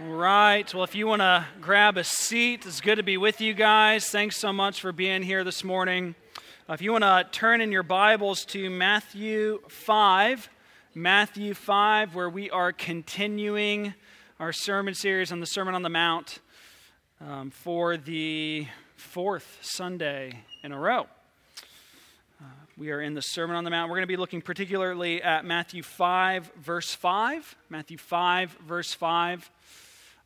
All right. Well, if you want to grab a seat, it's good to be with you guys. Thanks so much for being here this morning. Uh, if you want to turn in your Bibles to Matthew 5, Matthew 5, where we are continuing our sermon series on the Sermon on the Mount um, for the fourth Sunday in a row. Uh, we are in the Sermon on the Mount. We're going to be looking particularly at Matthew 5, verse 5. Matthew 5, verse 5.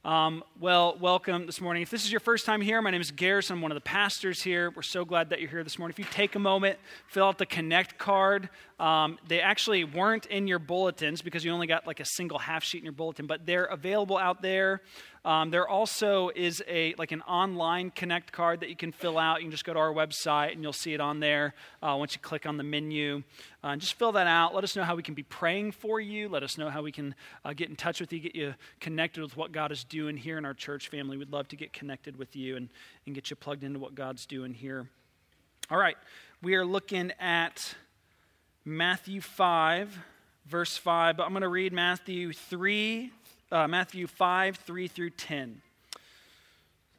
Um, well, welcome this morning. If this is your first time here, my name is Garrison. I'm one of the pastors here. We're so glad that you're here this morning. If you take a moment, fill out the Connect card. Um, they actually weren't in your bulletins because you only got like a single half sheet in your bulletin, but they're available out there. Um, there also is a like an online Connect card that you can fill out. You can just go to our website and you'll see it on there uh, once you click on the menu. Uh, just fill that out. Let us know how we can be praying for you. Let us know how we can uh, get in touch with you, get you connected with what God is doing here in our church family. We'd love to get connected with you and, and get you plugged into what God's doing here. All right, we are looking at Matthew 5, verse 5, but I'm going to read Matthew 3, uh, Matthew 5, 3 through 10.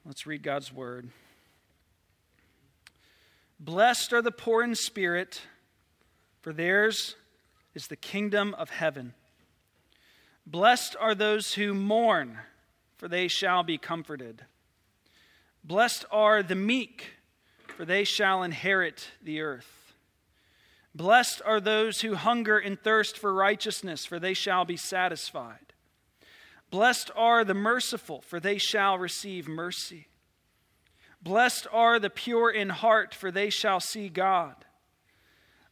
Let's read God's word. Blessed are the poor in spirit, for theirs is the kingdom of heaven. Blessed are those who mourn, for they shall be comforted. Blessed are the meek, for they shall inherit the earth. Blessed are those who hunger and thirst for righteousness, for they shall be satisfied. Blessed are the merciful, for they shall receive mercy. Blessed are the pure in heart, for they shall see God.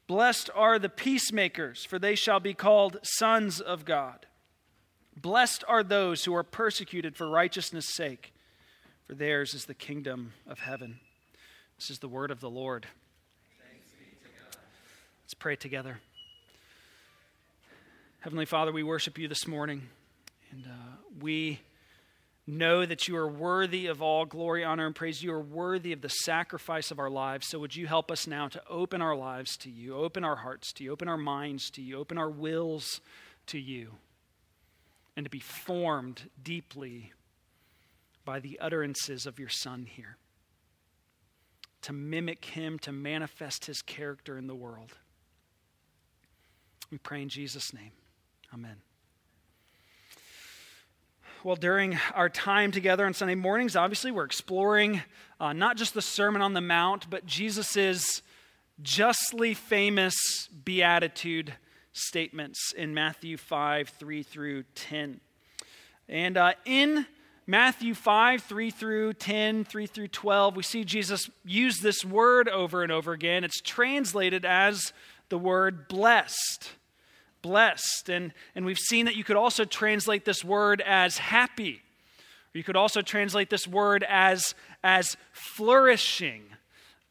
Blessed are the peacemakers, for they shall be called sons of God. Blessed are those who are persecuted for righteousness' sake, for theirs is the kingdom of heaven. This is the word of the Lord. Let's pray together. Heavenly Father, we worship you this morning. And uh, we know that you are worthy of all glory, honor, and praise. You are worthy of the sacrifice of our lives. So would you help us now to open our lives to you, open our hearts to you, open our minds to you, open our wills to you, and to be formed deeply by the utterances of your Son here. To mimic him, to manifest his character in the world. We pray in Jesus' name. Amen well, during our time together on Sunday mornings, obviously we're exploring uh, not just the Sermon on the Mount, but Jesus' justly famous beatitude statements in Matthew 5 3 through 10. And uh, in Matthew 5 3 through 10, 3 through 12, we see Jesus use this word over and over again. It's translated as the word blessed blessed. And, and we've seen that you could also translate this word as happy. You could also translate this word as, as flourishing.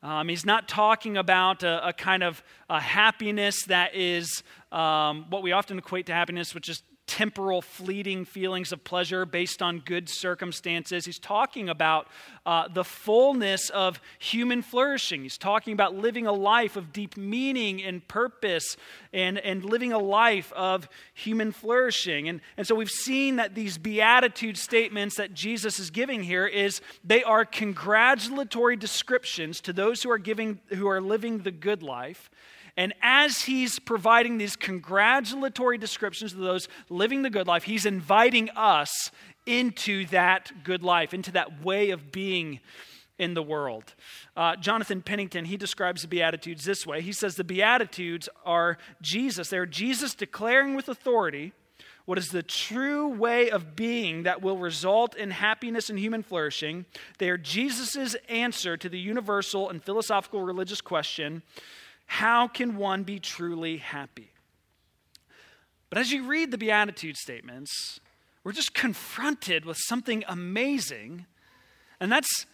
Um, he's not talking about a, a kind of a happiness that is um, what we often equate to happiness, which is temporal, fleeting feelings of pleasure based on good circumstances. He's talking about uh, the fullness of human flourishing. He's talking about living a life of deep meaning and purpose and, and living a life of human flourishing. And, and so we've seen that these beatitude statements that Jesus is giving here is they are congratulatory descriptions to those who are giving who are living the good life and as he's providing these congratulatory descriptions to those living the good life, he's inviting us into that good life, into that way of being in the world. Uh, Jonathan Pennington, he describes the Beatitudes this way. He says the Beatitudes are Jesus. They're Jesus declaring with authority what is the true way of being that will result in happiness and human flourishing. They are Jesus' answer to the universal and philosophical religious question how can one be truly happy? But as you read the Beatitude statements, we're just confronted with something amazing, and that's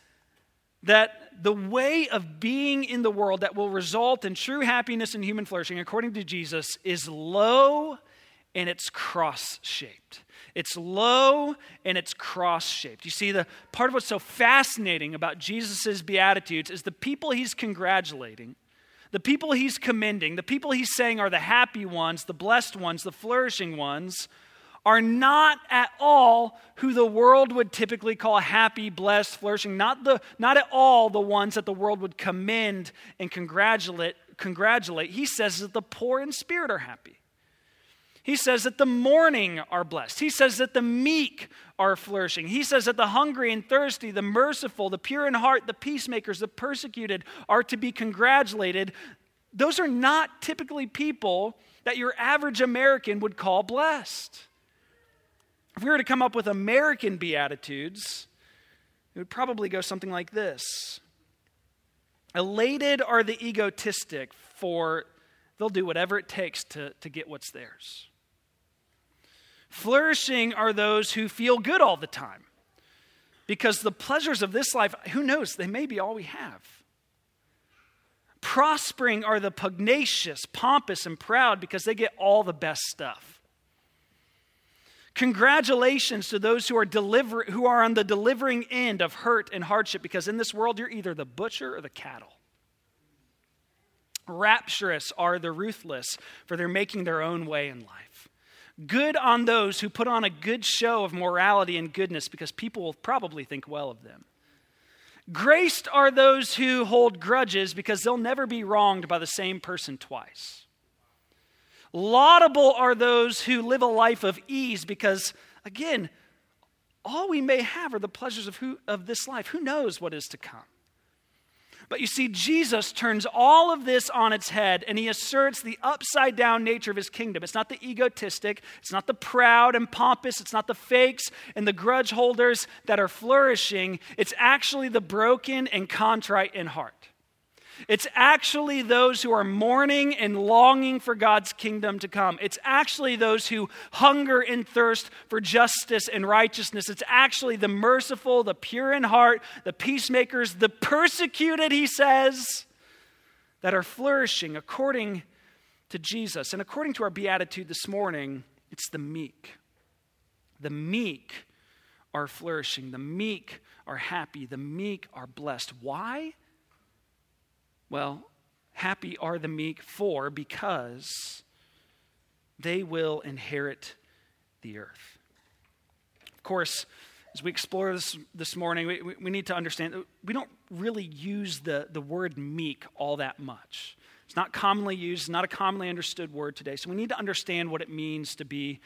that the way of being in the world that will result in true happiness and human flourishing, according to Jesus, is low and it's cross shaped. It's low and it's cross shaped. You see, the part of what's so fascinating about Jesus' Beatitudes is the people he's congratulating the people he's commending, the people he's saying are the happy ones, the blessed ones, the flourishing ones, are not at all who the world would typically call happy, blessed, flourishing, not, the, not at all the ones that the world would commend and congratulate, congratulate. He says that the poor in spirit are happy. He says that the mourning are blessed. He says that the meek are flourishing. He says that the hungry and thirsty, the merciful, the pure in heart, the peacemakers, the persecuted are to be congratulated. Those are not typically people that your average American would call blessed. If we were to come up with American Beatitudes, it would probably go something like this Elated are the egotistic, for they'll do whatever it takes to, to get what's theirs. Flourishing are those who feel good all the time, because the pleasures of this life, who knows, they may be all we have. Prospering are the pugnacious, pompous, and proud because they get all the best stuff. Congratulations to those who are, deliver, who are on the delivering end of hurt and hardship, because in this world you're either the butcher or the cattle. Rapturous are the ruthless, for they're making their own way in life. Good on those who put on a good show of morality and goodness, because people will probably think well of them. Graced are those who hold grudges, because they'll never be wronged by the same person twice. Laudable are those who live a life of ease because, again, all we may have are the pleasures of, who, of this life. Who knows what is to come? But you see, Jesus turns all of this on its head and he asserts the upside down nature of his kingdom. It's not the egotistic, it's not the proud and pompous, it's not the fakes and the grudge holders that are flourishing. It's actually the broken and contrite in heart. It's actually those who are mourning and longing for God's kingdom to come. It's actually those who hunger and thirst for justice and righteousness. It's actually the merciful, the pure in heart, the peacemakers, the persecuted, he says, that are flourishing according to Jesus. And according to our beatitude this morning, it's the meek. The meek are flourishing, the meek are happy, the meek are blessed. Why? Well, happy are the meek for because they will inherit the earth. Of course, as we explore this this morning, we, we need to understand that we don't really use the, the word meek all that much. It's not commonly used, not a commonly understood word today. So we need to understand what it means to be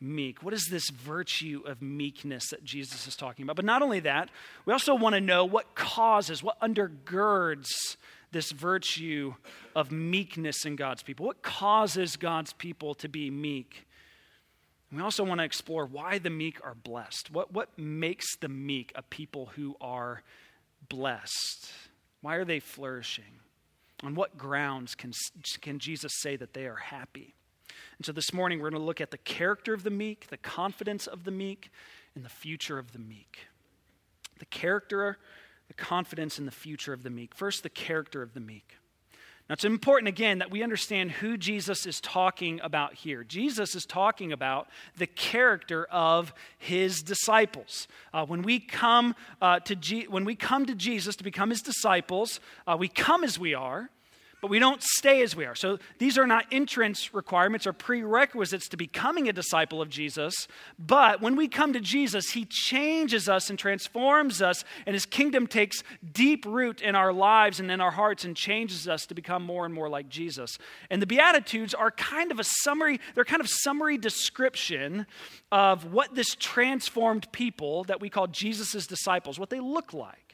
meek. What is this virtue of meekness that Jesus is talking about? But not only that, we also want to know what causes, what undergirds this virtue of meekness in God's people? What causes God's people to be meek? we also want to explore why the meek are blessed. What, what makes the meek a people who are blessed? Why are they flourishing? On what grounds can, can Jesus say that they are happy? And so this morning we're going to look at the character of the meek, the confidence of the meek, and the future of the meek. The character the confidence in the future of the meek. First, the character of the meek. Now, it's important again that we understand who Jesus is talking about here. Jesus is talking about the character of his disciples. Uh, when, we come, uh, to G- when we come to Jesus to become his disciples, uh, we come as we are, but we don't stay as we are. So these are not entrance requirements or prerequisites to becoming a disciple of Jesus. But when we come to Jesus, he changes us and transforms us, and his kingdom takes deep root in our lives and in our hearts and changes us to become more and more like Jesus. And the Beatitudes are kind of a summary, they're kind of summary description of what this transformed people that we call Jesus' disciples, what they look like.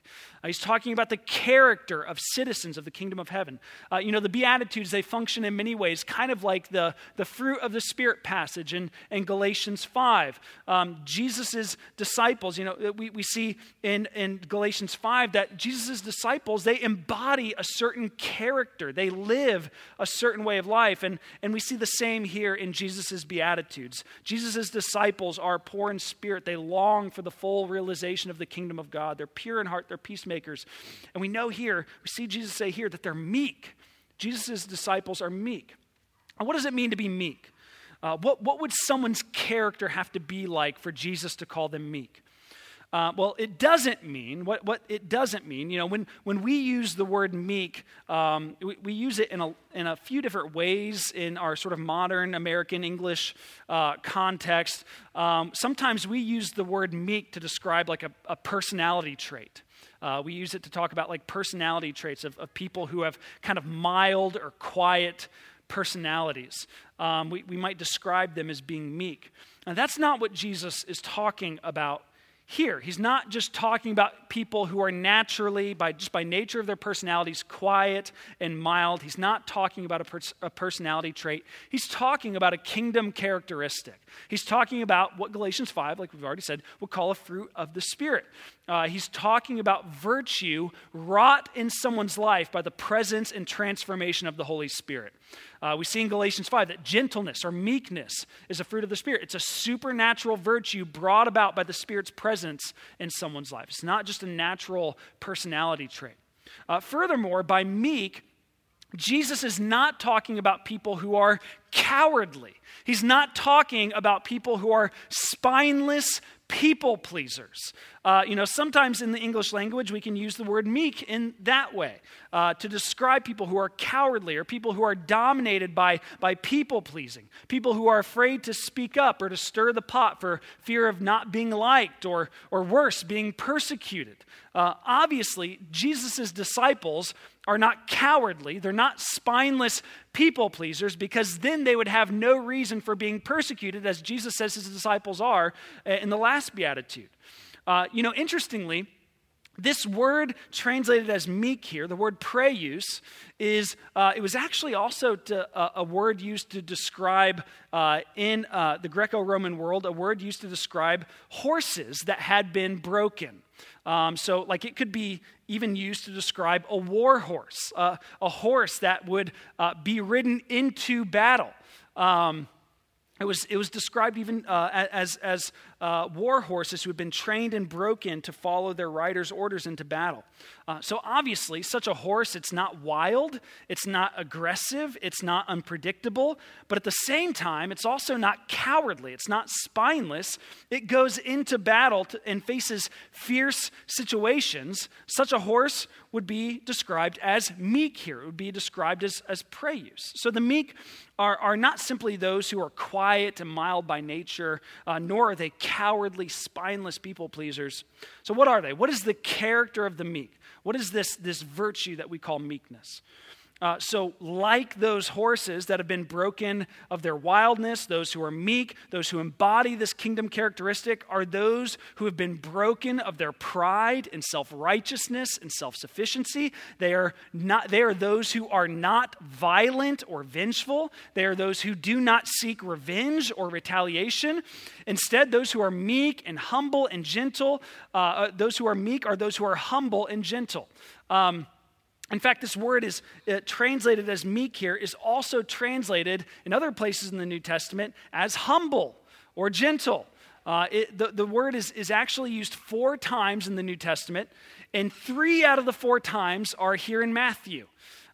Uh, he's talking about the character of citizens of the kingdom of heaven. Uh, you know, the Beatitudes, they function in many ways, kind of like the, the fruit of the Spirit passage in, in Galatians 5. Um, Jesus' disciples, you know, we, we see in, in Galatians 5 that Jesus' disciples, they embody a certain character. They live a certain way of life. And, and we see the same here in Jesus' Beatitudes. Jesus' disciples are poor in spirit. They long for the full realization of the kingdom of God. They're pure in heart. They're peacemakers. And we know here, we see Jesus say here that they're meek. Jesus' disciples are meek. And what does it mean to be meek? Uh, what, what would someone's character have to be like for Jesus to call them meek? Uh, well, it doesn't mean, what, what it doesn't mean, you know, when, when we use the word meek, um, we, we, use it in a, in a few different ways in our sort of modern American English uh, context. Um, sometimes we use the word meek to describe like a, a personality trait. Uh, we use it to talk about like personality traits of, of people who have kind of mild or quiet personalities. Um, we, we might describe them as being meek. And that's not what Jesus is talking about here. He's not just talking about people who are naturally, by, just by nature of their personalities, quiet and mild. He's not talking about a, a, personality trait. He's talking about a kingdom characteristic. He's talking about what Galatians 5, like we've already said, will call a fruit of the Spirit. Uh, he's talking about virtue wrought in someone's life by the presence and transformation of the Holy Spirit. Uh, we see in Galatians 5 that gentleness or meekness is a fruit of the Spirit. It's a supernatural virtue brought about by the Spirit's presence in someone's life. It's not just a natural personality trait. Uh, furthermore, by meek, Jesus is not talking about people who are cowardly. He's not talking about people who are spineless people pleasers. Uh, you know, sometimes in the English language, we can use the word meek in that way uh, to describe people who are cowardly or people who are dominated by, by people pleasing, people who are afraid to speak up or to stir the pot for fear of not being liked or, or worse, being persecuted. Uh, obviously, Jesus' disciples are not cowardly, they're not spineless people pleasers, because then they would have no reason for being persecuted, as Jesus says his disciples are uh, in the last beatitude. Uh, you know, interestingly, this word translated as meek here, the word praeus, is uh, it was actually also to, uh, a word used to describe uh, in uh, the Greco-Roman world a word used to describe horses that had been broken. Um, so, like, it could be even used to describe a war horse, uh, a horse that would uh, be ridden into battle. Um, it was, it was described even uh, as, as uh, war horses who had been trained and broken to follow their rider's orders into battle. Uh, so, obviously, such a horse, it's not wild, it's not aggressive, it's not unpredictable, but at the same time, it's also not cowardly, it's not spineless. It goes into battle to, and faces fierce situations. Such a horse would be described as meek here, it would be described as, as praeus. So, the meek are, are not simply those who are quiet and mild by nature, uh, nor are they cowardly, spineless people pleasers. So, what are they? What is the character of the meek? What is this, this virtue that we call meekness? Uh, so, like those horses that have been broken of their wildness, those who are meek, those who embody this kingdom characteristic, are those who have been broken of their pride and self righteousness and self sufficiency. They are, not, they are those who are not violent or vengeful. They are those who do not seek revenge or retaliation. Instead, those who are meek and humble and gentle, uh, uh those who are meek are those who are humble and gentle. Um, in fact, this word is uh, translated as meek here, is also translated in other places in the New Testament as humble or gentle. Uh, it, the, the word is, is actually used four times in the New Testament, and three out of the four times are here in Matthew.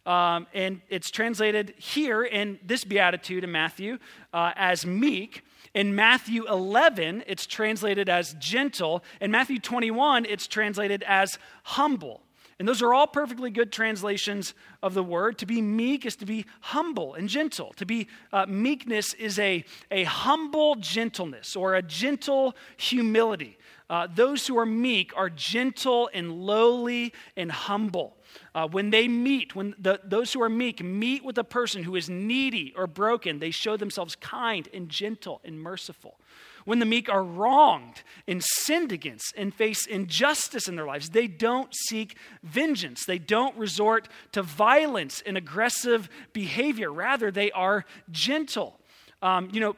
Um, and it's translated here in this beatitude in Matthew uh, as meek. In Matthew 11, it's translated as gentle. In Matthew 21, it's translated as humble. And those are all perfectly good translations of the word. To be meek is to be humble and gentle. To be uh, meekness is a, a humble gentleness or a gentle humility. Uh, those who are meek are gentle and lowly and humble. Uh, when they meet, when the, those who are meek meet with a person who is needy or broken, they show themselves kind and gentle and merciful when the meek are wronged and sinned against and face injustice in their lives, they don't seek vengeance. They don't resort to violence and aggressive behavior. Rather, they are gentle. Um, you know,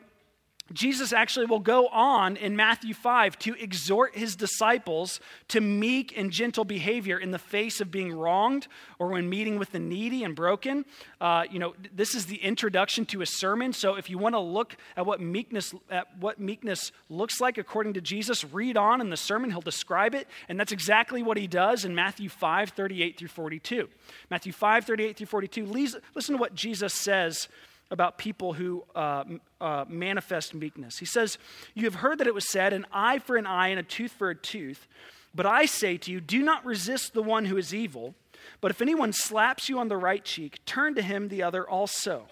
Jesus actually will go on in Matthew 5 to exhort his disciples to meek and gentle behavior in the face of being wronged or when meeting with the needy and broken. Uh, you know, this is the introduction to a sermon. So if you want to look at what meekness at what meekness looks like according to Jesus, read on in the sermon. He'll describe it, and that's exactly what he does in Matthew 5, 38 through 42. Matthew 5, 38 through 42. Listen to what Jesus says about people who uh, uh, manifest meekness. He says, You have heard that it was said, an eye for an eye and a tooth for a tooth. But I say to you, do not resist the one who is evil. But if anyone slaps you on the right cheek, turn to him the other also.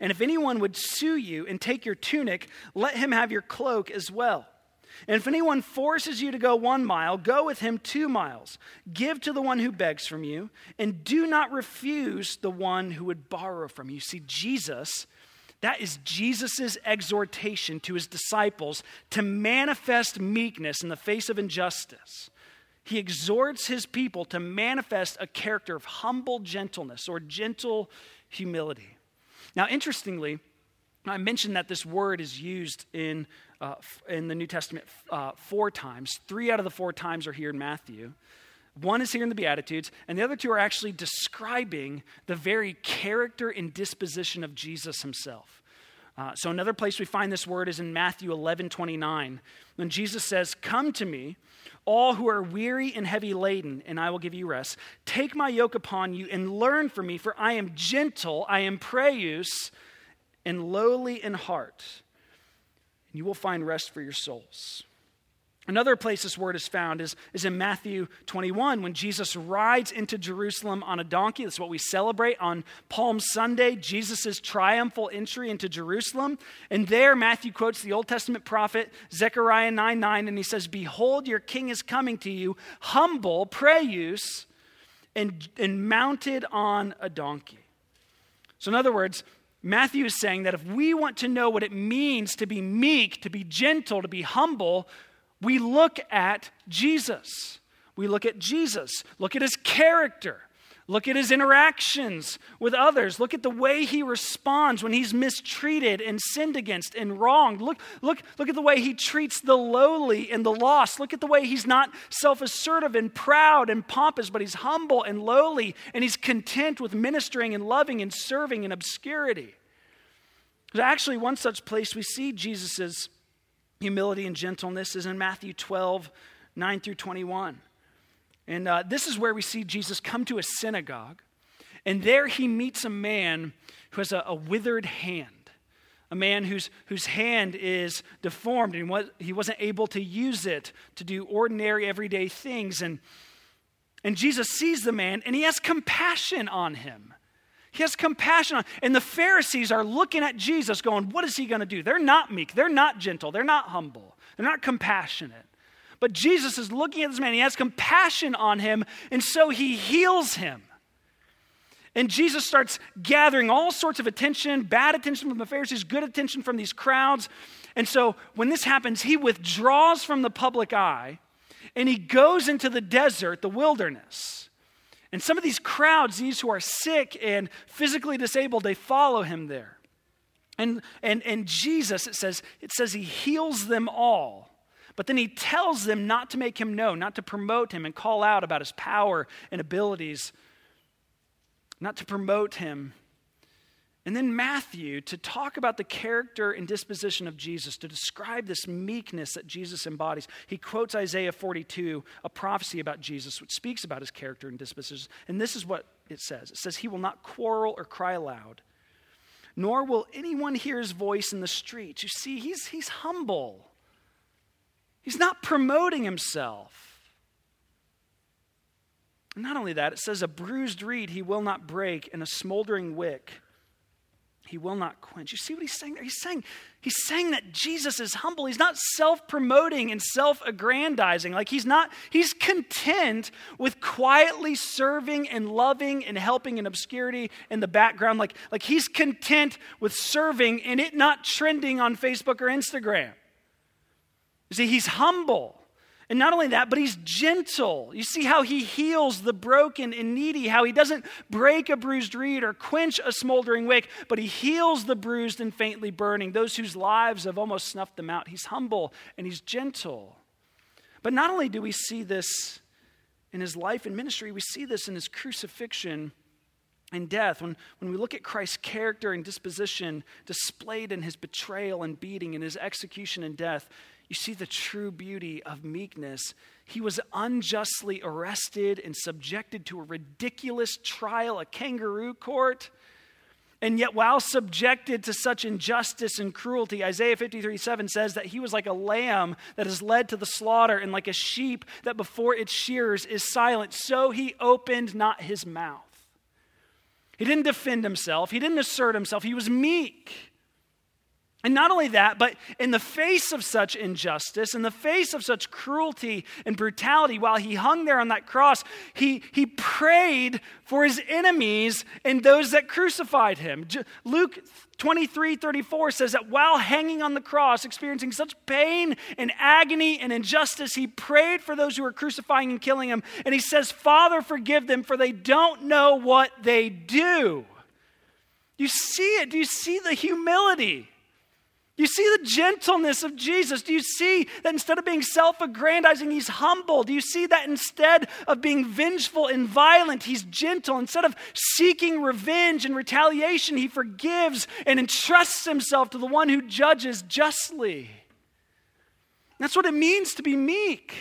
And if anyone would sue you and take your tunic, let him have your cloak as well. And if anyone forces you to go one mile, go with him two miles. Give to the one who begs from you, and do not refuse the one who would borrow from you. See, Jesus, that is Jesus' exhortation to his disciples to manifest meekness in the face of injustice. He exhorts his people to manifest a character of humble gentleness or gentle humility. Now, interestingly, I mentioned that this word is used in uh, in the New Testament uh, four times. Three out of the four times are here in Matthew. One is here in the Beatitudes, and the other two are actually describing the very character and disposition of Jesus himself. Uh, so another place we find this word is in Matthew 11 29, when Jesus says, Come to me, all who are weary and heavy laden, and I will give you rest. Take my yoke upon you and learn from me, for I am gentle, I am praeus, and lowly in heart and you will find rest for your souls. Another place this word is found is, is in Matthew 21 when Jesus rides into Jerusalem on a donkey. That's what we celebrate on Palm Sunday, Jesus' triumphal entry into Jerusalem. And there, Matthew quotes the Old Testament prophet Zechariah 9 9, and he says, Behold, your king is coming to you, humble, praeus, and, and mounted on a donkey. So, in other words, Matthew is saying that if we want to know what it means to be meek, to be gentle, to be humble, we look at Jesus. We look at Jesus, look at his character, look at his interactions with others, look at the way he responds when he's mistreated and sinned against and wronged. Look, look, look at the way he treats the lowly and the lost. Look at the way he's not self assertive and proud and pompous, but he's humble and lowly and he's content with ministering and loving and serving in obscurity. There's actually one such place we see Jesus' humility and gentleness is in Matthew 12, 9 through 21. And uh, this is where we see Jesus come to a synagogue, and there he meets a man who has a, a withered hand, a man whose, whose hand is deformed, and what, he wasn't able to use it to do ordinary, everyday things. And, and Jesus sees the man, and he has compassion on him. He has compassion on. And the Pharisees are looking at Jesus going, What is he going to do? They're not meek. They're not gentle. They're not humble. They're not compassionate. But Jesus is looking at this man. He has compassion on him. And so he heals him. And Jesus starts gathering all sorts of attention bad attention from the Pharisees, good attention from these crowds. And so when this happens, he withdraws from the public eye and he goes into the desert, the wilderness. And some of these crowds, these who are sick and physically disabled, they follow him there. And, and, and Jesus, it says, it says he heals them all. But then he tells them not to make him known, not to promote him and call out about his power and abilities, not to promote him and then Matthew, to talk about the character and disposition of Jesus, to describe this meekness that Jesus embodies, he quotes Isaiah 42, a prophecy about Jesus, which speaks about his character and disposition. And this is what it says it says, He will not quarrel or cry aloud, nor will anyone hear his voice in the streets. You see, he's, he's humble, he's not promoting himself. Not only that, it says, A bruised reed he will not break, and a smoldering wick he will not quench. You see what he's saying there? He's saying, he's saying that Jesus is humble. He's not self-promoting and self-aggrandizing. Like he's not, he's content with quietly serving and loving and helping in obscurity in the background. Like, like he's content with serving and it not trending on Facebook or Instagram. You see, he's humble. And not only that, but he's gentle. You see how he heals the broken and needy, how he doesn't break a bruised reed or quench a smoldering wick, but he heals the bruised and faintly burning, those whose lives have almost snuffed them out. He's humble and he's gentle. But not only do we see this in his life and ministry, we see this in his crucifixion and death. When, when we look at Christ's character and disposition displayed in his betrayal and beating and his execution and death, you see the true beauty of meekness. He was unjustly arrested and subjected to a ridiculous trial, a kangaroo court. And yet, while subjected to such injustice and cruelty, Isaiah 53 7 says that he was like a lamb that is led to the slaughter, and like a sheep that before its shears is silent. So he opened not his mouth. He didn't defend himself, he didn't assert himself, he was meek. And not only that, but in the face of such injustice, in the face of such cruelty and brutality, while he hung there on that cross, he, he prayed for his enemies and those that crucified him. Luke 23 34 says that while hanging on the cross, experiencing such pain and agony and injustice, he prayed for those who were crucifying and killing him. And he says, Father, forgive them, for they don't know what they do. You see it? Do you see the humility? You see the gentleness of Jesus? Do you see that instead of being self aggrandizing, he's humble? Do you see that instead of being vengeful and violent, he's gentle? Instead of seeking revenge and retaliation, he forgives and entrusts himself to the one who judges justly. That's what it means to be meek.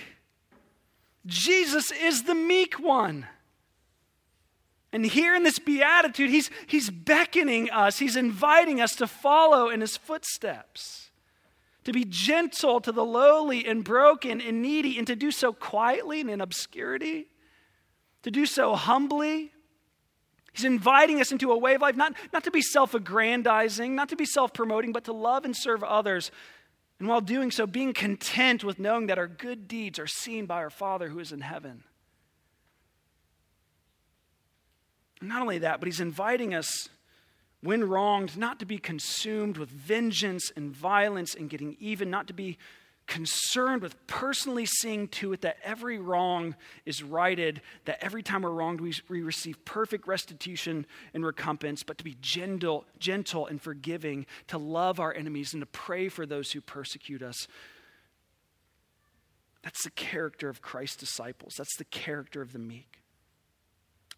Jesus is the meek one. And here in this beatitude, he's, he's beckoning us, he's inviting us to follow in his footsteps, to be gentle to the lowly and broken and needy, and to do so quietly and in obscurity, to do so humbly. He's inviting us into a way of life, not, not to be self aggrandizing, not to be self promoting, but to love and serve others. And while doing so, being content with knowing that our good deeds are seen by our Father who is in heaven. Not only that, but he's inviting us, when wronged, not to be consumed with vengeance and violence and getting even, not to be concerned with personally seeing to it that every wrong is righted, that every time we're wronged, we, we receive perfect restitution and recompense, but to be gentle, gentle and forgiving, to love our enemies and to pray for those who persecute us. That's the character of Christ's disciples. That's the character of the meek.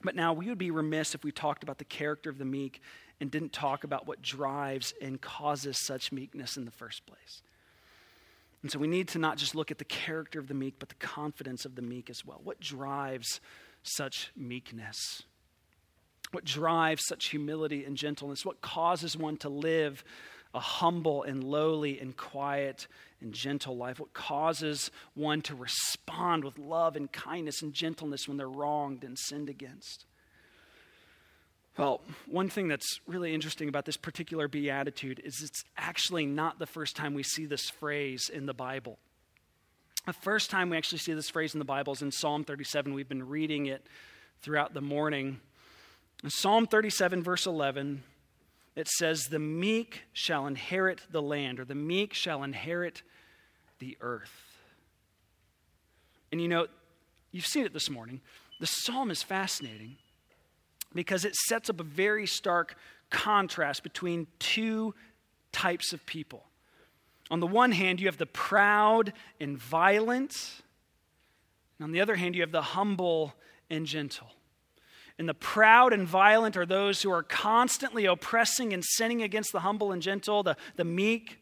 But now we would be remiss if we talked about the character of the meek and didn't talk about what drives and causes such meekness in the first place. And so we need to not just look at the character of the meek, but the confidence of the meek as well. What drives such meekness? What drives such humility and gentleness? What causes one to live a humble and lowly and quiet and gentle life? What causes one to respond with love and kindness and gentleness when they're wronged and sinned against? Well, one thing that's really interesting about this particular beatitude is it's actually not the first time we see this phrase in the Bible. The first time we actually see this phrase in the Bible is in Psalm 37. We've been reading it throughout the morning. In Psalm 37, verse 11, it says, The meek shall inherit the land, or the meek shall inherit the earth. And you know, you've seen it this morning. The psalm is fascinating because it sets up a very stark contrast between two types of people. On the one hand, you have the proud and violent, and on the other hand, you have the humble and gentle. And the proud and violent are those who are constantly oppressing and sinning against the humble and gentle, the, the meek.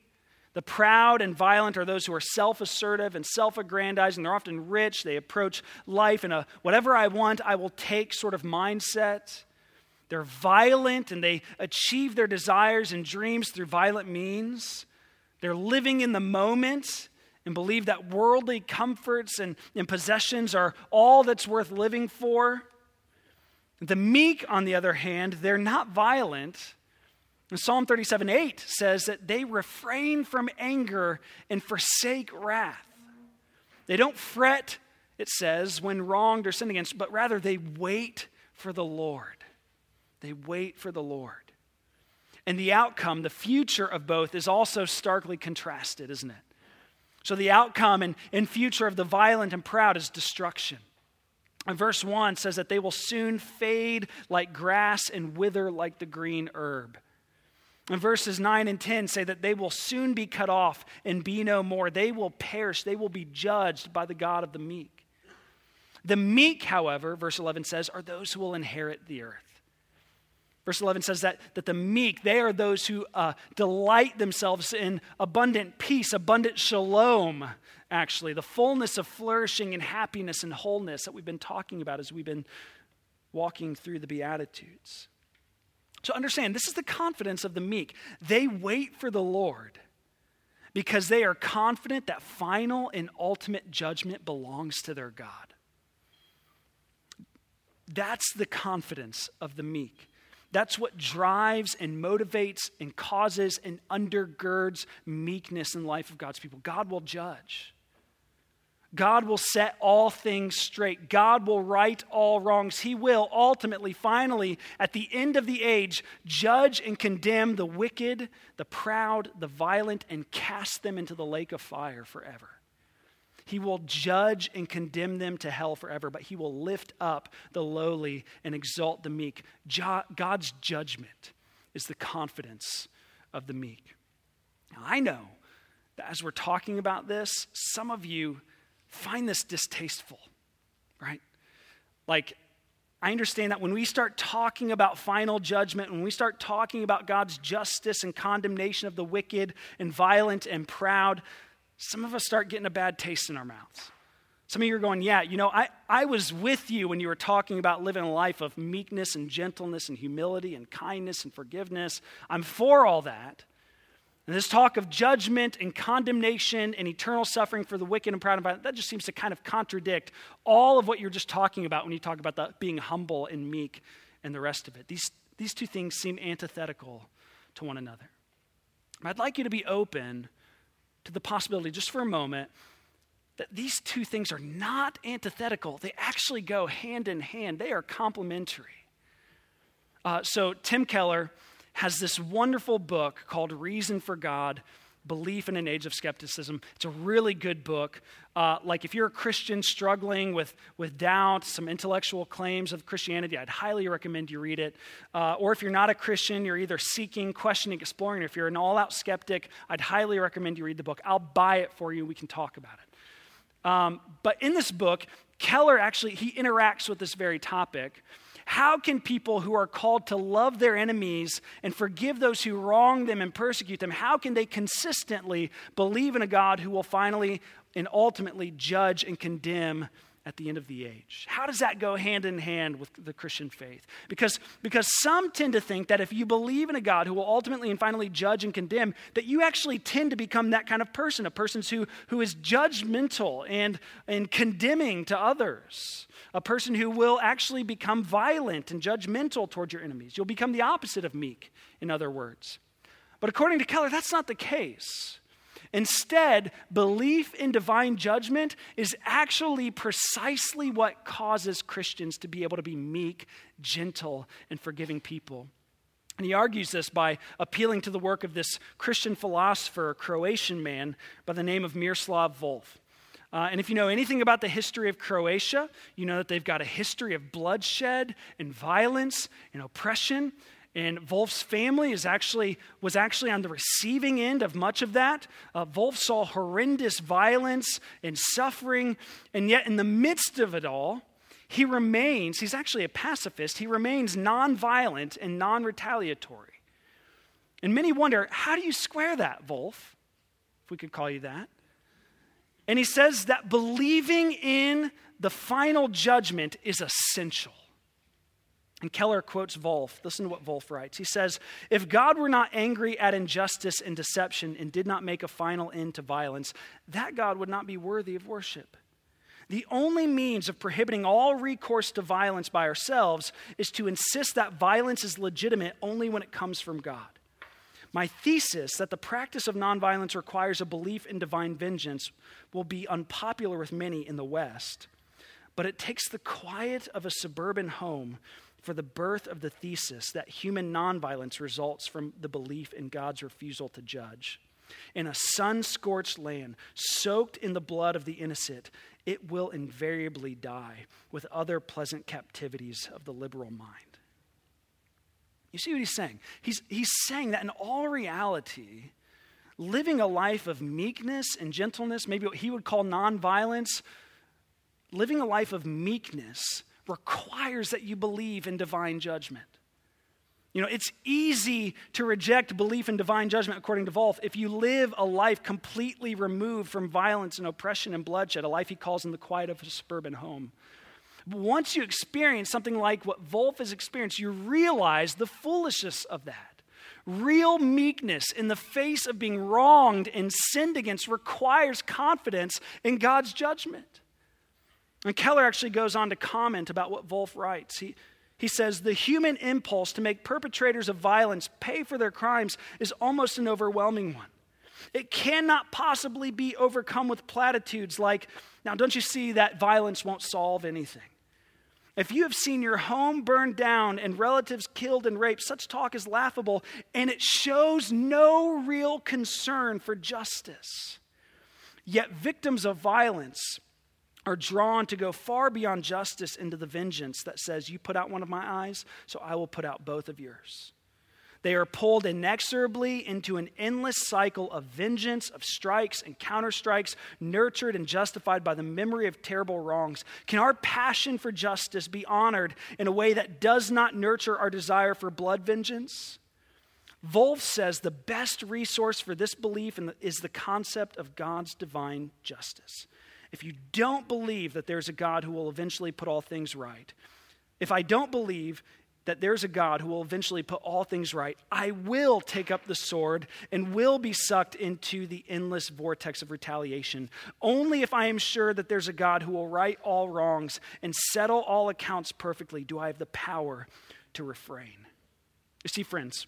The proud and violent are those who are self assertive and self aggrandizing. They're often rich. They approach life in a whatever I want, I will take sort of mindset. They're violent and they achieve their desires and dreams through violent means. They're living in the moment and believe that worldly comforts and, and possessions are all that's worth living for. The meek, on the other hand, they're not violent. And Psalm 37 8 says that they refrain from anger and forsake wrath. They don't fret, it says, when wronged or sinned against, but rather they wait for the Lord. They wait for the Lord. And the outcome, the future of both, is also starkly contrasted, isn't it? So the outcome and, and future of the violent and proud is destruction. Verse 1 says that they will soon fade like grass and wither like the green herb. And verses 9 and 10 say that they will soon be cut off and be no more. They will perish. They will be judged by the God of the meek. The meek, however, verse 11 says, are those who will inherit the earth. Verse 11 says that, that the meek, they are those who uh, delight themselves in abundant peace, abundant shalom, actually, the fullness of flourishing and happiness and wholeness that we've been talking about as we've been walking through the Beatitudes. So understand, this is the confidence of the meek. They wait for the Lord because they are confident that final and ultimate judgment belongs to their God. That's the confidence of the meek. That's what drives and motivates and causes and undergirds meekness in the life of God's people. God will judge. God will set all things straight. God will right all wrongs. He will ultimately, finally, at the end of the age, judge and condemn the wicked, the proud, the violent, and cast them into the lake of fire forever. He will judge and condemn them to hell forever, but he will lift up the lowly and exalt the meek. God's judgment is the confidence of the meek. Now, I know that as we're talking about this, some of you find this distasteful, right? Like, I understand that when we start talking about final judgment, when we start talking about God's justice and condemnation of the wicked and violent and proud, some of us start getting a bad taste in our mouths. Some of you are going, Yeah, you know, I, I was with you when you were talking about living a life of meekness and gentleness and humility and kindness and forgiveness. I'm for all that. And this talk of judgment and condemnation and eternal suffering for the wicked and proud and violent, that just seems to kind of contradict all of what you're just talking about when you talk about the, being humble and meek and the rest of it. These, these two things seem antithetical to one another. I'd like you to be open to the possibility, just for a moment, that these two things are not antithetical. They actually go hand in hand, they are complementary. Uh, so, Tim Keller has this wonderful book called Reason for God Belief in an Age of Skepticism. It's a really good book. Uh, like, if you're a Christian struggling with, with doubt, some intellectual claims of Christianity, I'd highly recommend you read it. Uh, or if you're not a Christian, you're either seeking, questioning, exploring, if you're an all out skeptic, I'd highly recommend you read the book. I'll buy it for you. We can talk about it. Um, but in this book, Keller actually he interacts with this very topic how can people who are called to love their enemies and forgive those who wrong them and persecute them, how can they consistently believe in a God who will finally and ultimately judge and condemn at the end of the age. How does that go hand in hand with the Christian faith? Because, because some tend to think that if you believe in a God who will ultimately and finally judge and condemn, that you actually tend to become that kind of person, a person who, who is judgmental and, and condemning to others, a person who will actually become violent and judgmental towards your enemies. You'll become the opposite of meek, in other words. But according to Keller, that's not the case. Instead, belief in divine judgment is actually precisely what causes Christians to be able to be meek, gentle, and forgiving people. And he argues this by appealing to the work of this Christian philosopher, Croatian man by the name of Miroslav Volf. Uh, and if you know anything about the history of Croatia, you know that they've got a history of bloodshed and violence and oppression. And Volf's family is actually, was actually on the receiving end of much of that. Uh, Volf saw horrendous violence and suffering, and yet in the midst of it all, he remains, he's actually a pacifist, he remains nonviolent and non retaliatory. And many wonder, how do you square that, Volf? If we could call you that. And he says that believing in the final judgment is essential. And Keller quotes Volf. Listen to what Volf writes. He says, If God were not angry at injustice and deception and did not make a final end to violence, that God would not be worthy of worship. The only means of prohibiting all recourse to violence by ourselves is to insist that violence is legitimate only when it comes from God. My thesis that the practice of nonviolence requires a belief in divine vengeance will be unpopular with many in the West, but it takes the quiet of a suburban home for the birth of the thesis that human nonviolence results from the belief in God's refusal to judge. In a sun scorched land, soaked in the blood of the innocent, it will invariably die with other pleasant captivities of the liberal mind. You see what he's saying? He's, he's saying that in all reality, living a life of meekness and gentleness, maybe what he would call nonviolence, living a life of meekness requires that you believe in divine judgment. You know, it's easy to reject belief in divine judgment, according to Volf, if you live a life completely removed from violence and oppression and bloodshed, a life he calls in the quiet of a suburban home. But once you experience something like what Volf has experienced, you realize the foolishness of that. Real meekness in the face of being wronged and sinned against requires confidence in God's judgment. And Keller actually goes on to comment about what Volf writes. He, he says, The human impulse to make perpetrators of violence pay for their crimes is almost an overwhelming one. It cannot possibly be overcome with platitudes like, Now, don't you see that violence won't solve anything? If you have seen your home burned down and relatives killed and raped, such talk is laughable and it shows no real concern for justice. Yet victims of violence are drawn to go far beyond justice into the vengeance that says, You put out one of my eyes, so I will put out both of yours. They are pulled inexorably into an endless cycle of vengeance, of strikes and counterstrikes, nurtured and justified by the memory of terrible wrongs. Can our passion for justice be honored in a way that does not nurture our desire for blood vengeance? Volf says the best resource for this belief is the concept of God's divine justice. If you don't believe that there's a God who will eventually put all things right, if I don't believe that there's a God who will eventually put all things right, I will take up the sword and will be sucked into the endless vortex of retaliation. Only if I am sure that there's a God who will right all wrongs and settle all accounts perfectly do I have the power to refrain. You see, friends,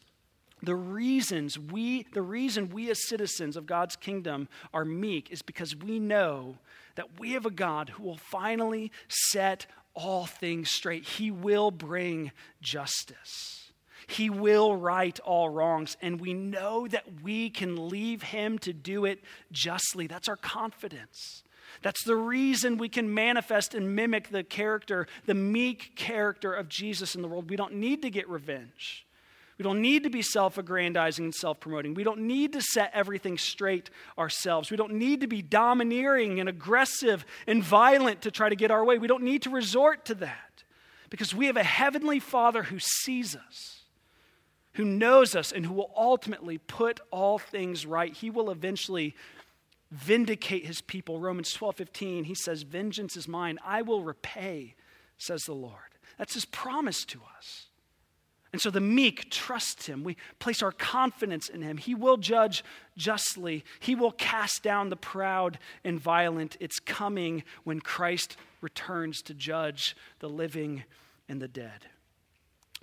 the reasons we the reason we as citizens of God's kingdom are meek is because we know that we have a God who will finally set all things straight. He will bring justice. He will right all wrongs. And we know that we can leave Him to do it justly. That's our confidence. That's the reason we can manifest and mimic the character, the meek character of Jesus in the world. We don't need to get revenge. We don't need to be self aggrandizing and self promoting. We don't need to set everything straight ourselves. We don't need to be domineering and aggressive and violent to try to get our way. We don't need to resort to that because we have a heavenly Father who sees us, who knows us, and who will ultimately put all things right. He will eventually vindicate his people. Romans 12 15, he says, Vengeance is mine, I will repay, says the Lord. That's his promise to us. And so the meek trust him. We place our confidence in him. He will judge justly, he will cast down the proud and violent. It's coming when Christ returns to judge the living and the dead.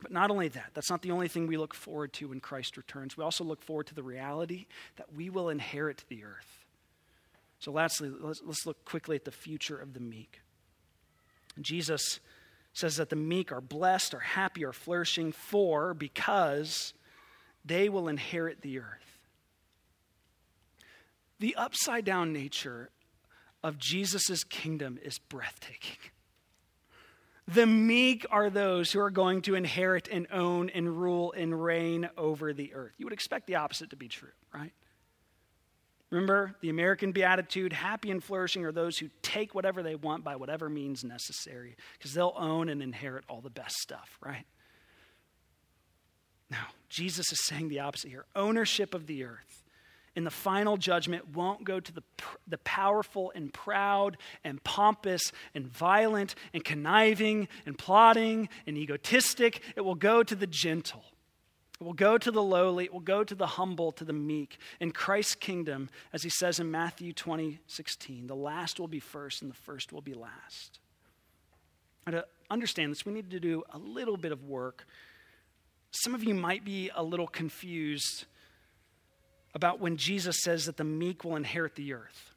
But not only that, that's not the only thing we look forward to when Christ returns. We also look forward to the reality that we will inherit the earth. So, lastly, let's, let's look quickly at the future of the meek. Jesus says that the meek are blessed, are happy, are flourishing, for because they will inherit the earth. The upside down nature of Jesus' kingdom is breathtaking. The meek are those who are going to inherit and own and rule and reign over the earth. You would expect the opposite to be true, right? Remember the American beatitude happy and flourishing are those who take whatever they want by whatever means necessary, because they'll own and inherit all the best stuff, right? Now, Jesus is saying the opposite here ownership of the earth in the final judgment won't go to the, the powerful and proud and pompous and violent and conniving and plotting and egotistic. It will go to the gentle will go to the lowly, it will go to the humble, to the meek. In Christ's kingdom, as he says in Matthew 20, 16, the last will be first and the first will be last. And to understand this, we need to do a little bit of work. Some of you might be a little confused about when Jesus says that the meek will inherit the earth.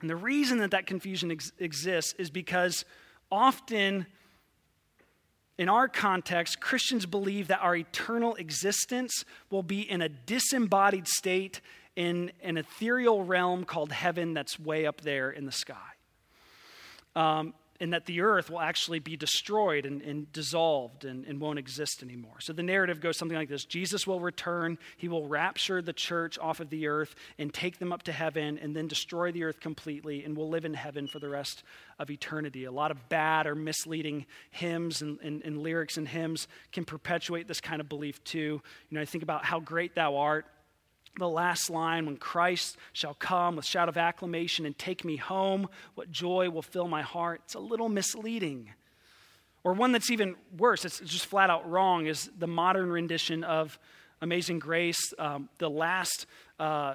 And the reason that that confusion ex- exists is because often in our context, Christians believe that our eternal existence will be in a disembodied state in an ethereal realm called heaven that's way up there in the sky. Um, and that the earth will actually be destroyed and, and dissolved and, and, won't exist anymore. So the narrative goes something like this Jesus will return, he will rapture the church off of the earth and take them up to heaven and then destroy the earth completely, and we'll live in heaven for the rest of eternity. A lot of bad or misleading hymns and, and, and lyrics and hymns can perpetuate this kind of belief too. You know, I think about how great thou art the last line when Christ shall come with shout of acclamation and take me home, what joy will fill my heart. It's a little misleading. Or one that's even worse, it's just flat out wrong, is the modern rendition of Amazing Grace. Um, the last uh,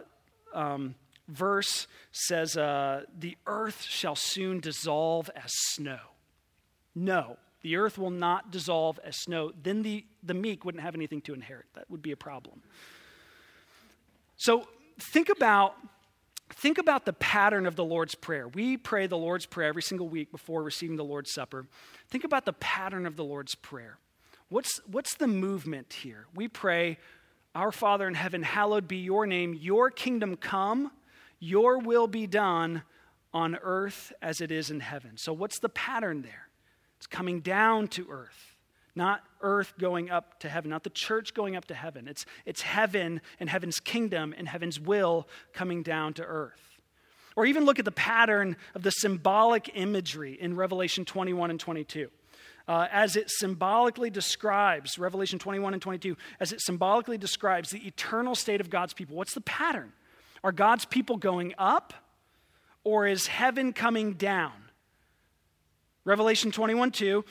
um, verse says, uh, The earth shall soon dissolve as snow. No, the earth will not dissolve as snow. Then the, the meek wouldn't have anything to inherit. That would be a problem. So think about think about the pattern of the Lord's Prayer. We pray the Lord's Prayer every single week before receiving the Lord's Supper. Think about the pattern of the Lord's Prayer. What's, what's the movement here? We pray, Our Father in heaven, hallowed be your name, your kingdom come, your will be done on earth as it is in heaven. So, what's the pattern there? It's coming down to earth not earth going up to heaven, not the church going up to heaven. It's, it's heaven and heaven's kingdom and heaven's will coming down to earth. Or even look at the pattern of the symbolic imagery in Revelation 21 and 22. Uh, as it symbolically describes, Revelation 21 and 22, as it symbolically describes the eternal state of God's people. What's the pattern? Are God's people going up or is heaven coming down? Revelation 21 2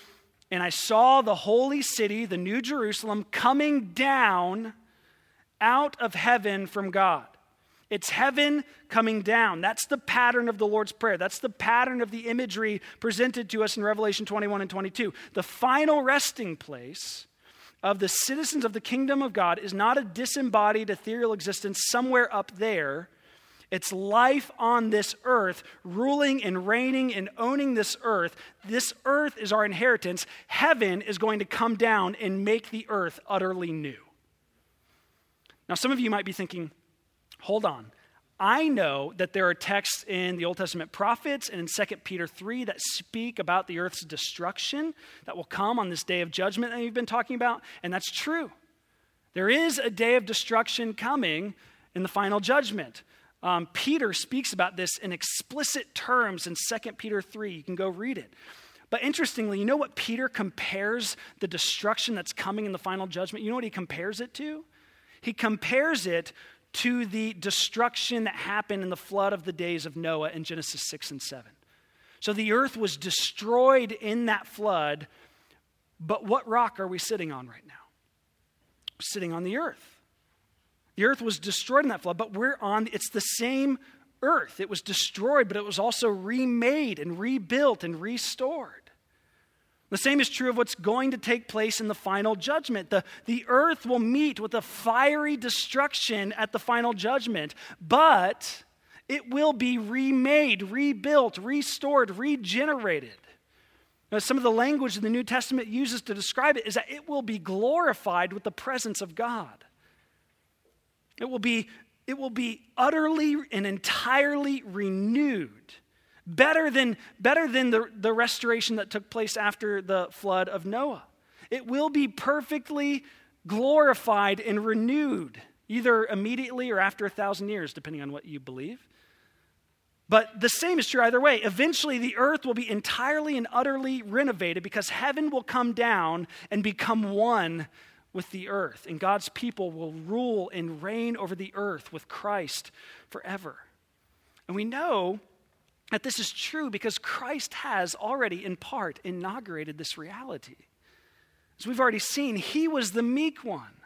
and I saw the holy city, the New Jerusalem, coming down out of heaven from God. It's heaven coming down. That's the pattern of the Lord's Prayer. That's the pattern of the imagery presented to us in Revelation 21 and 22. The final resting place of the citizens of the kingdom of God is not a disembodied ethereal existence somewhere up there. It's life on this earth, ruling and reigning and owning this earth. This earth is our inheritance. Heaven is going to come down and make the earth utterly new. Now, some of you might be thinking, hold on. I know that there are texts in the Old Testament prophets and in 2 Peter 3 that speak about the earth's destruction that will come on this day of judgment that you've been talking about, and that's true. There is a day of destruction coming in the final judgment. Um, Peter speaks about this in explicit terms in 2 Peter 3. You can go read it. But interestingly, you know what Peter compares the destruction that's coming in the final judgment? You know what he compares it to? He compares it to the destruction that happened in the flood of the days of Noah in Genesis 6 and 7. So the earth was destroyed in that flood, but what rock are we sitting on right now? Sitting on the earth. The earth was destroyed in that flood, but we're on, it's the same earth. It was destroyed, but it was also remade and rebuilt and restored. The same is true of what's going to take place in the final judgment. The, the earth will meet with a fiery destruction at the final judgment, but it will be remade, rebuilt, restored, regenerated. Now, some of the language in the New Testament uses to describe it is that it will be glorified with the presence of God. It will be, it will be utterly and entirely renewed. Better than, better than the, the restoration that took place after the flood of Noah. It will be perfectly glorified and renewed, either immediately or after a thousand years, depending on what you believe. But the same is true either way. Eventually, the earth will be entirely and utterly renovated because heaven will come down and become one with the earth, and God's people will rule and reign over the earth with Christ forever. And we know that this is true because Christ has already, in part, inaugurated this reality. As we've already seen, he was the meek one.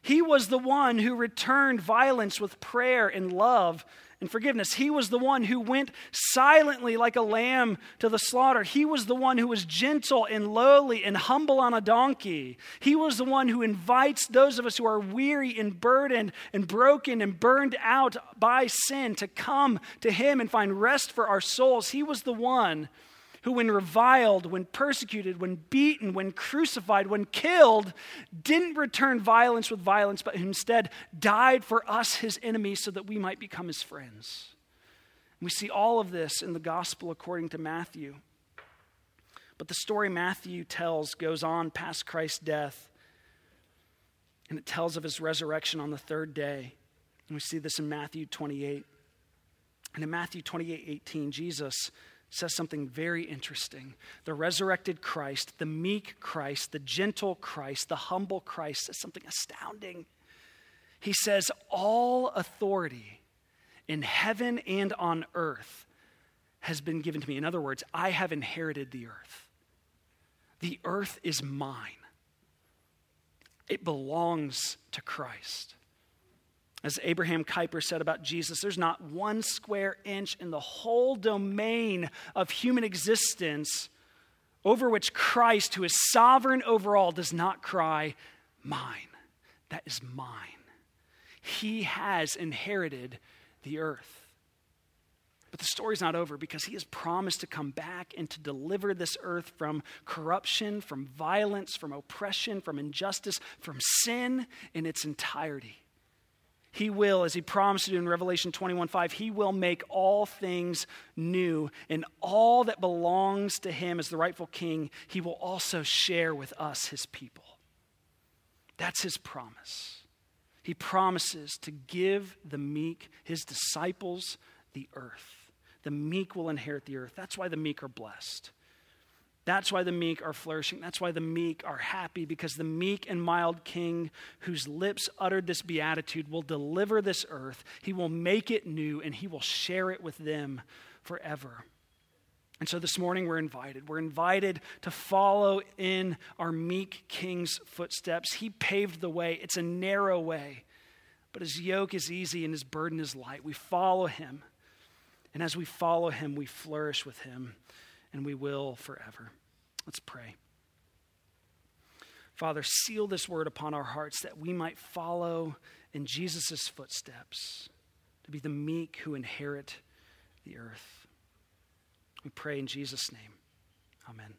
He was the one who returned violence with prayer and love and forgiveness. He was the one who went silently like a lamb to the slaughter. He was the one who was gentle and lowly and humble on a donkey. He was the one who invites those of us who are weary and burdened and broken and burned out by sin to come to Him and find rest for our souls. He was the one who, when reviled, when persecuted, when beaten, when crucified, when killed, didn't return violence with violence, but instead died for us, his enemies, so that we might become his friends. we see all of this in the gospel according to Matthew. But the story Matthew tells goes on past Christ's death, and it tells of his resurrection on the third day. And we see this in Matthew 28. And in Matthew 28 18, Jesus says something very interesting. The resurrected Christ, the meek Christ, the gentle Christ, the humble Christ says something astounding. He says, All authority in heaven and on earth has been given to me. In other words, I have inherited the earth. The earth is mine, it belongs to Christ. As Abraham Kuyper said about Jesus, there's not one square inch in the whole domain of human existence over which Christ, who is sovereign over all, does not cry, Mine. That is mine. He has inherited the earth. But the story's not over because he has promised to come back and to deliver this earth from corruption, from violence, from oppression, from injustice, from sin in its entirety. He will, as he promised to do in Revelation 21 5, he will make all things new. And all that belongs to him as the rightful king, he will also share with us, his people. That's his promise. He promises to give the meek, his disciples, the earth. The meek will inherit the earth. That's why the meek are blessed. That's why the meek are flourishing. That's why the meek are happy, because the meek and mild king whose lips uttered this beatitude will deliver this earth. He will make it new, and he will share it with them forever. And so this morning we're invited. We're invited to follow in our meek king's footsteps. He paved the way, it's a narrow way, but his yoke is easy and his burden is light. We follow him. And as we follow him, we flourish with him, and we will forever. Let's pray. Father, seal this word upon our hearts that we might follow in Jesus' footsteps, to be the meek who inherit the earth. We pray in Jesus' name. Amen.